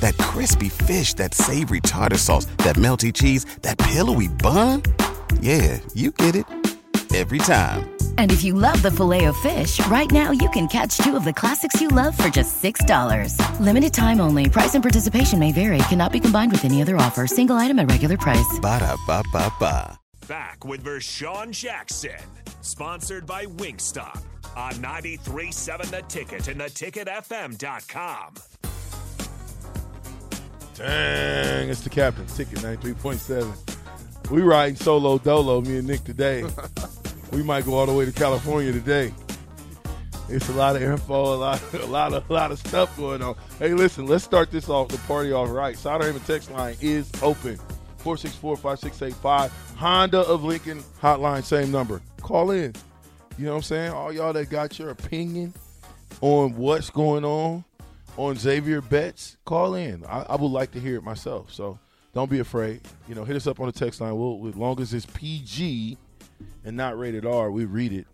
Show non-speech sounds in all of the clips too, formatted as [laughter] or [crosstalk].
That crispy fish, that savory tartar sauce, that melty cheese, that pillowy bun. Yeah, you get it every time. And if you love the filet of fish, right now you can catch two of the classics you love for just $6. Limited time only. Price and participation may vary. Cannot be combined with any other offer. Single item at regular price. Ba da ba ba ba. Back with Vershawn Jackson, sponsored by Wingstop on 93.7 The Ticket and theticketfm.com. Dang, it's the captain. Ticket 93.7. We riding solo dolo, me and Nick today. [laughs] we might go all the way to California today. It's a lot of info, a lot, [laughs] a lot of, a lot of stuff going on. Hey, listen, let's start this off the party off right. Sauter Heyman text line is open. 464-5685. Honda of Lincoln hotline, same number. Call in. You know what I'm saying? All y'all that got your opinion on what's going on on Zavier Betts, call in. I, I would like to hear it myself. So don't be afraid. You know, hit us up on the text line. We'll, as long as it's PG and not rated R, we read it.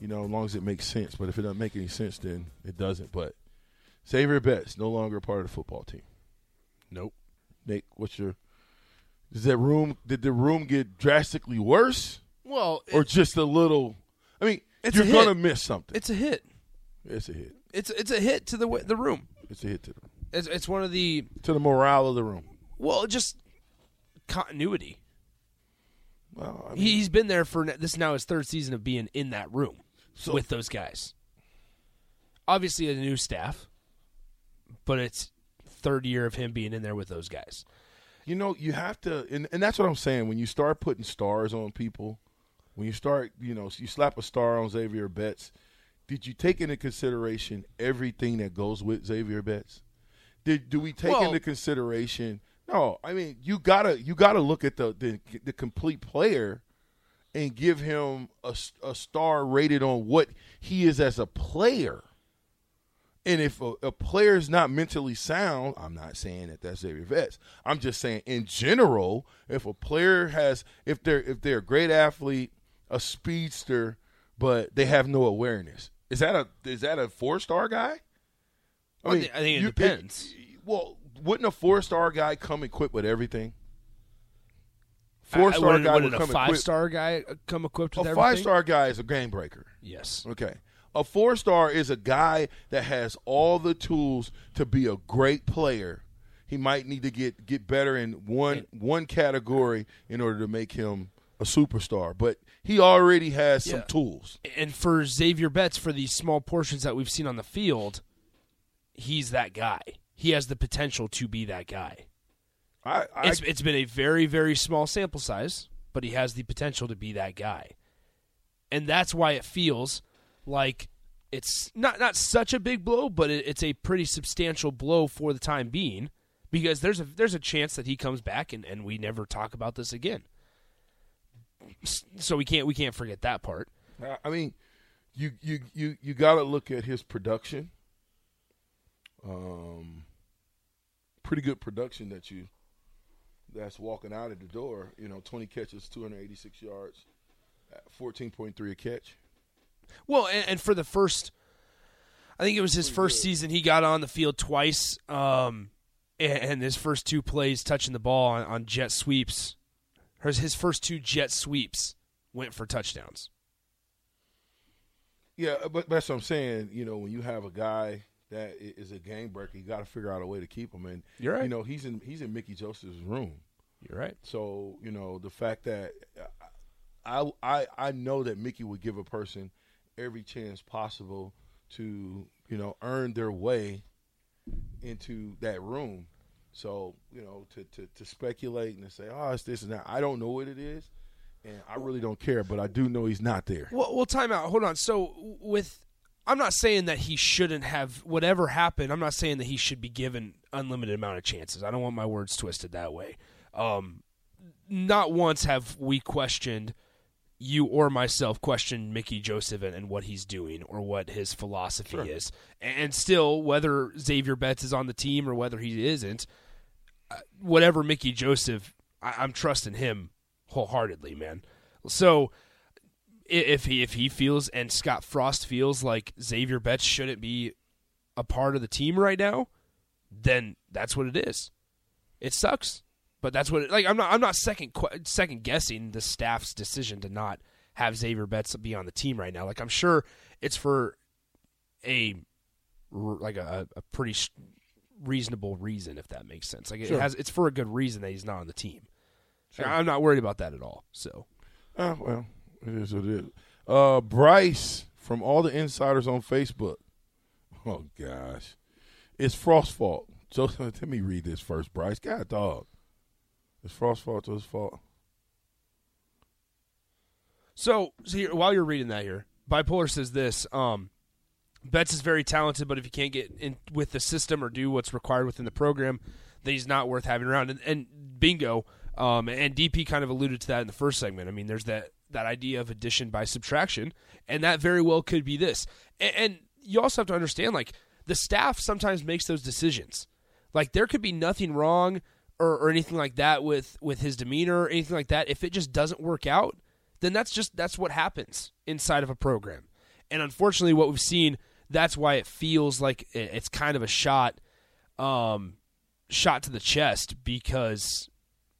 You know, as long as it makes sense. But if it doesn't make any sense, then it doesn't. But Zavier Betts, no longer part of the football team. Nope. Nick, what's your does that room did the room get drastically worse? Well, Or just a little I mean, It's you're gonna miss something. it's a hit. It's a hit. It's it's a hit to the w- the room. It's a hit to the It's it's one of the to the morale of the room. well, just continuity. Well, I mean, He- He's been there for this is now his third season of being in that room So- with those guys. Obviously, a new staff, but it's third year of him being in there with those guys. You know, you have to, and, and that's what I'm saying. When you start putting stars on people, when you start, you know, you slap a star on Zavier Betts, did you take into consideration everything that goes with Zavier Betts? Did do we take Well- into consideration? No, I mean you gotta you gotta look at the the, the complete player and give him a star rated on what he is as a player. And if a, a player is not mentally sound, I'm not saying that that's Zavier Betts. I'm just saying in general, if a player has, if they're if they're a great athlete, a speedster, but they have no awareness, is that a is that a four star guy? I thi- I think it depends. well, wouldn't a four star guy come equipped with everything? Four star guy would a come five equipped. star guy uh, come equipped with A everything? five star guy is a game breaker. Yes. Okay. A four star is a guy that has all the tools to be a great player. He might need to get get better in one one category in order to make him a superstar, but he already has some Yeah. tools. And for Zavier Betts, for these small portions that we've seen on the field, he's that guy. He has the potential to be that guy. I, I It's, it's been a very, very small sample size, but he has the potential to be that guy. And that's why it feels like it's not, not such a big blow, but it, it's a pretty substantial blow for the time being because there's a, there's a chance that he comes back and, and we never talk about this again. So we can't we can't forget that part. I- mean, you you you you got to look at his production. Um, pretty good production that you that's walking out of the door. You know, twenty catches, two hundred eighty six yards, fourteen point three a catch. Well, and, and for the first, I think it was his first season. He got on the field twice, um, and, and his first two plays touching the ball on, on jet sweeps, his, his first two jet sweeps went for touchdowns. Yeah, uh, but that's what I'm saying. You know, when you have a guy that is a game breaker, you got to figure out a way to keep him. And You're right. You know, he's in he's in Mickey Joseph's room. You're right. So you know the fact that uh, I I I know that Mickey would give a person every chance possible to you know earn their way into that room. So you know to to, to speculate and to say oh it's this and that I don't know what it is. And I really don't care, but I do know he's not there. Well, well, time out. Hold on. So with, I'm not saying that he shouldn't have whatever happened. I'm not saying that he should be given unlimited amount of chances. I don't want my words twisted that way. Um, not once have we questioned you or myself questioned Mickey Joseph and, and what he's doing or what his philosophy Sure. is. And still, whether Zavier Betts is on the team or whether he isn't, whatever Mickey Joseph, I, I'm trusting him wholeheartedly, man. So if he if he feels and Scott Frost feels like Zavier Betts shouldn't be a part of the team right now, then that's what it is. It sucks, but that's what. It, like I'm not I'm not second second guessing the staff's decision to not have Zavier Betts be on the team right now. Like I'm sure it's for a like a, a pretty reasonable reason, if that makes sense. Like it Sure. has it's for a good reason that he's not on the team. I'm not worried about that at all. So. Uh, well, it is what it is. Uh, Bryce from all the insiders on Facebook. Oh gosh, it's Frost's fault. [laughs] So let me read this first, Bryce. God, dog. It's Frost's fault or his fault? So, so here, while you're reading that here, bipolar says this: um, Betts is very talented, but if he can't get in with the system or do what's required within the program, then he's not worth having around. And, and bingo, um, and DP kind of alluded to that in the first segment. I mean, there's that that idea of addition by subtraction, and that very well could be this. And, and you also have to understand, like the staff sometimes makes those decisions. Like there could be nothing wrong or, or anything like that with with his demeanor or anything like that. If it just doesn't work out, then that's just that's what happens inside of a program. And unfortunately, what we've seen, that's why it feels like it's kind of a shot, um, shot to the chest because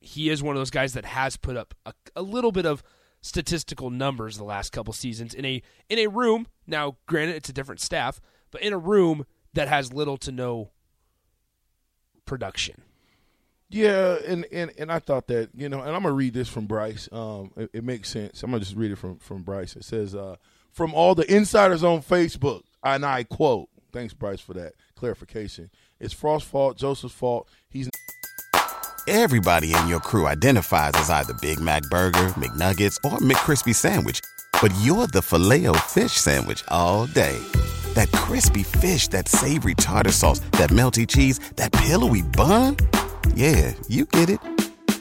he is one of those guys that has put up a, a little bit of statistical numbers the last couple seasons in a in a room. Now, granted, it's a different staff, but in a room that has little to no production. Yeah, and, and and I thought that you know, and I'm gonna read this from Bryce. Um, it, it makes sense. I'm gonna just read it from from Bryce. It says, uh, "From all the insiders on Facebook, and I quote, thanks Bryce for that clarification. It's Frost's fault, Joseph's fault. He's Everybody in your crew identifies as either Big Mac Burger, McNuggets, or McCrispy Sandwich. But you're the filet fish Sandwich all day. That crispy fish, that savory tartar sauce, that melty cheese, that pillowy bun. Yeah, you get it.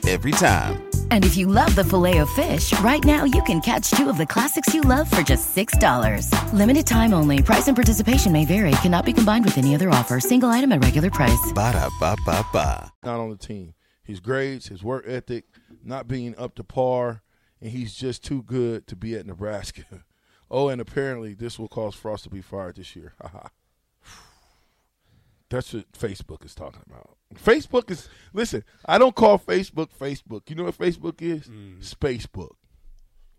Every time. And if you love the filet of fish, right now you can catch two of the classics you love for just $6. Limited time only. Price and participation may vary. Cannot be combined with any other offer. Single item at regular price. Ba-da-ba-ba-ba. not on the team. His grades, his work ethic, not being up to par, and he's just too good to be at Nebraska. [laughs] oh, and apparently this will cause Frost to be fired this year. Haha. [laughs] That's what Facebook is talking about. Facebook is listen. I don't call Facebook Facebook. You know what Facebook is? Mm. Spacebook.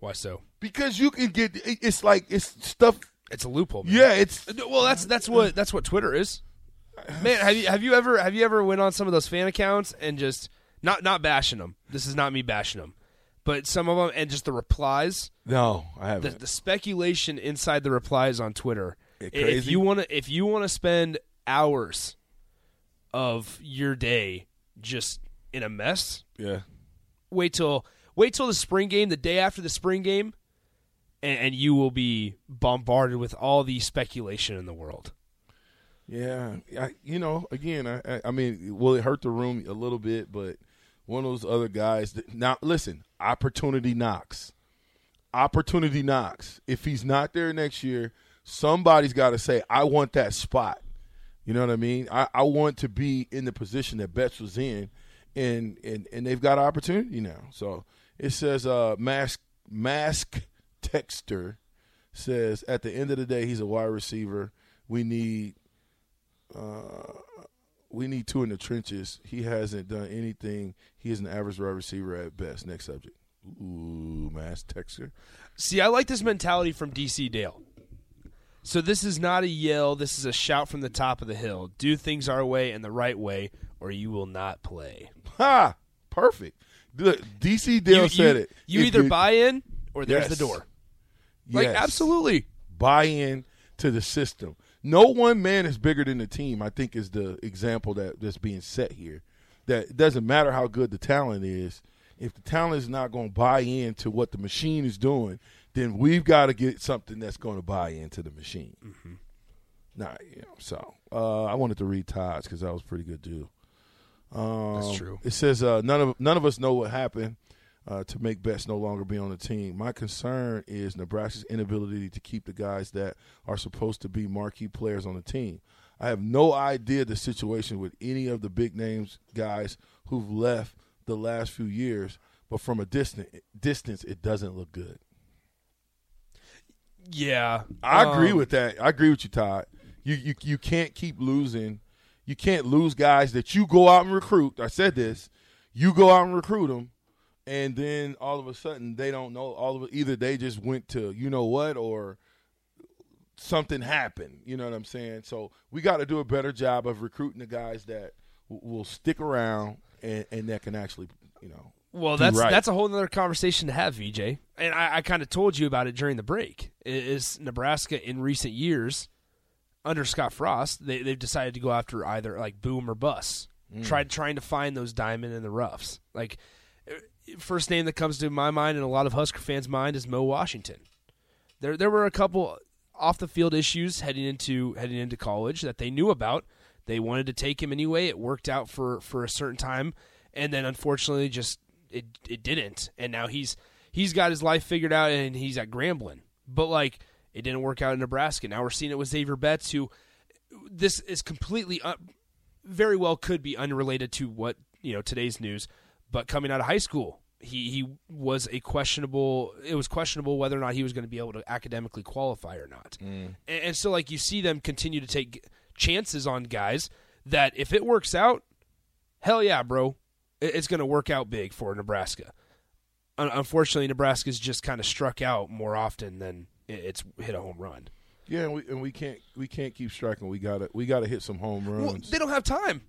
Why so? Because you can get it's like it's stuff. It's a loophole. Man. Yeah, it's uh, Well, that's that's what that's what Twitter is. Man, have you have you ever have you ever went on some of those fan accounts and just not not bashing them? This is not me bashing them, but some of them and just the replies, no. I the, haven't. the speculation inside the replies on Twitter. It If crazy? you want to if you want to spend hours of your day just in a mess, yeah. wait till wait till the spring game, the day after the spring game, and, and you will be bombarded with all the speculation in the world. Yeah, I, you know, again, I, I, I mean, will it hurt the room a little bit? But one of those other guys. That, now, listen, opportunity knocks. Opportunity knocks. If he's not there next year, somebody's got to say, "I want that spot." You know what I mean? I, I want to be in the position that Betts was in, and and and they've got opportunity now. So it says, uh, mask mask texter says at the end of the day, he's a wide receiver. We need uh, we need two in the trenches. He hasn't done anything. He is an average wide receiver at best. Next subject. Ooh, mass texter. See, I like this mentality from DC Dale. So this is not a yell. This is a shout from the top of the hill. Do things our way and the right way, or you will not play. Ha! Perfect. Look, DC Dale you, said you- it. You If either buy in or there's Yes. the door. Like Yes. absolutely. buy in to the system. No one man is bigger than the team. I think is the example that that's being set here. That it doesn't matter how good the talent is. if the talent is not going to buy into what the machine is doing, then we've got to get something that's going to buy into the machine. Mm-hmm. Nah, you know, so uh, I wanted to read Todd's because that was pretty good too. Um, That's true. It says uh, none of none of us know what happened uh, to make Betts no longer be on the team. My concern is Nebraska's inability to keep the guys that are supposed to be marquee players on the team. I have no idea the situation with any of the big names guys who've left the last few years, but from a distant distance, it doesn't look good. Yeah, I agree um, with that. I agree with you, Todd. You you you can't keep losing. You can't lose guys that you go out and recruit. I said this. You go out and recruit them, and then all of a sudden they don't know. All of either they just went to you know what, or something happened. You know what I'm saying? So we got to do a better job of recruiting the guys that w- will stick around and, and that can actually you know. Well, that's right. that's a whole other conversation to have, VJ. And I, I kind of told you about it during the break. Is Nebraska in recent years under Scott Frost? They they've decided to go after either like boom or bust. Mm. Tried trying to find those diamond in the roughs. Like uh, first name that comes to my mind and a lot of Husker fans' mind is Mo Washington. There there were a couple off the field issues heading into heading into college that they knew about. They wanted to take him anyway. It worked out for for a certain time, and then unfortunately, just it it didn't. And now he's he's got his life figured out, and he's at Grambling. But like it didn't work out in Nebraska. Now we're seeing it with Zavier Betts, who this is completely un- very well could be unrelated to what you know today's news, but coming out of high school. He, he was a questionable. It was questionable whether or not he was going to be able to academically qualify or not. Mm. And, and so, like you see them continue to take chances on guys that if it works out, hell yeah, bro, it's going to work out big for Nebraska. Un- Unfortunately, Nebraska's just kind of struck out more often than it's hit a home run. Yeah, and we and we can't we can't keep striking. We gotta we gotta hit some home runs. Well, they don't have time.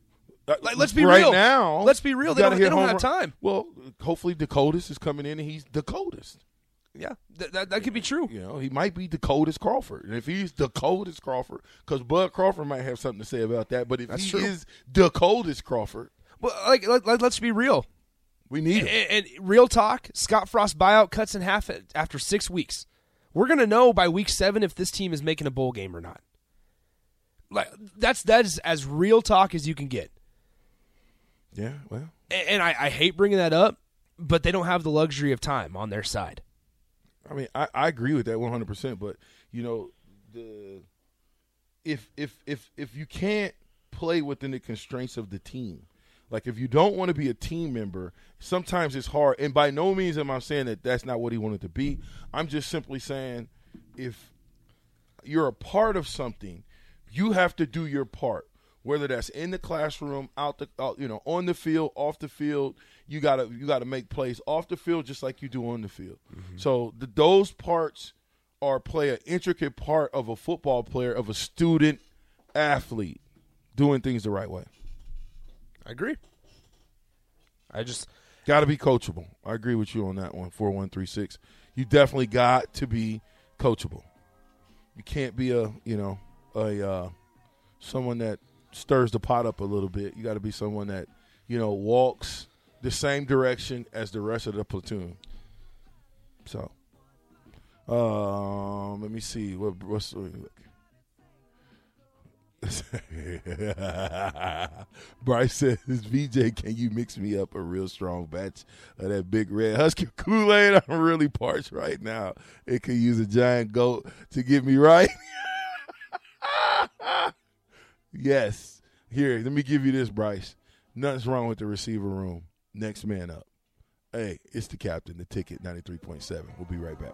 Uh, Like, let's be right real. now. Let's be real. They don't- they don't have time. Well, hopefully Decoldest is coming in and he's Decoldest. Yeah, th- that that could be true. You know, he might be Decoldest Crawford, and if he's Decoldest Crawford, because Bud Crawford might have something to say about that. But if That's he true. is Decoldest Crawford, Well, like let, us be real. we need And, him. and real talk, Scott Frost buyout cuts in half after six weeks. We're gonna know by week seven if this team is making a bowl game or not. Like that's that is as real talk as you can get. Yeah, well, And, and I, I hate bringing that up, but they don't have the luxury of time on their side. I mean, I, I agree with that one hundred percent. But you know, the if if if if you can't play within the constraints of the team, like if you don't want to be a team member, sometimes it's hard. And by no means am I saying that that's not what he wanted to be. I'm just simply saying if you're a part of something, you have to do your part. Whether that's in the classroom, out the, out, you know, on the field, off the field, you gotta you gotta make plays off the field just like you do on the field. Mm-hmm. So the, those parts are play an intricate part of a football player, of a student athlete, doing things the right way. I agree. I just Got to be coachable. I agree with you on that one. Four one three six. You definitely got to be coachable. You can't be a you know a uh, someone that stirs the pot up a little bit. You got to be someone that you know walks the same direction as the rest of the platoon. So, um, let me see what what's. [laughs] Bryce says, VJ, can you mix me up a real strong batch of that big red husky [laughs] Kool Aid? I'm really parched right now. It could use a giant goat to get me right. [laughs] yes. Here, let me give you this, Bryce. Nothing's wrong with the receiver room. Next man up. Hey, it's the captain, the ticket 93.7. We'll be right back.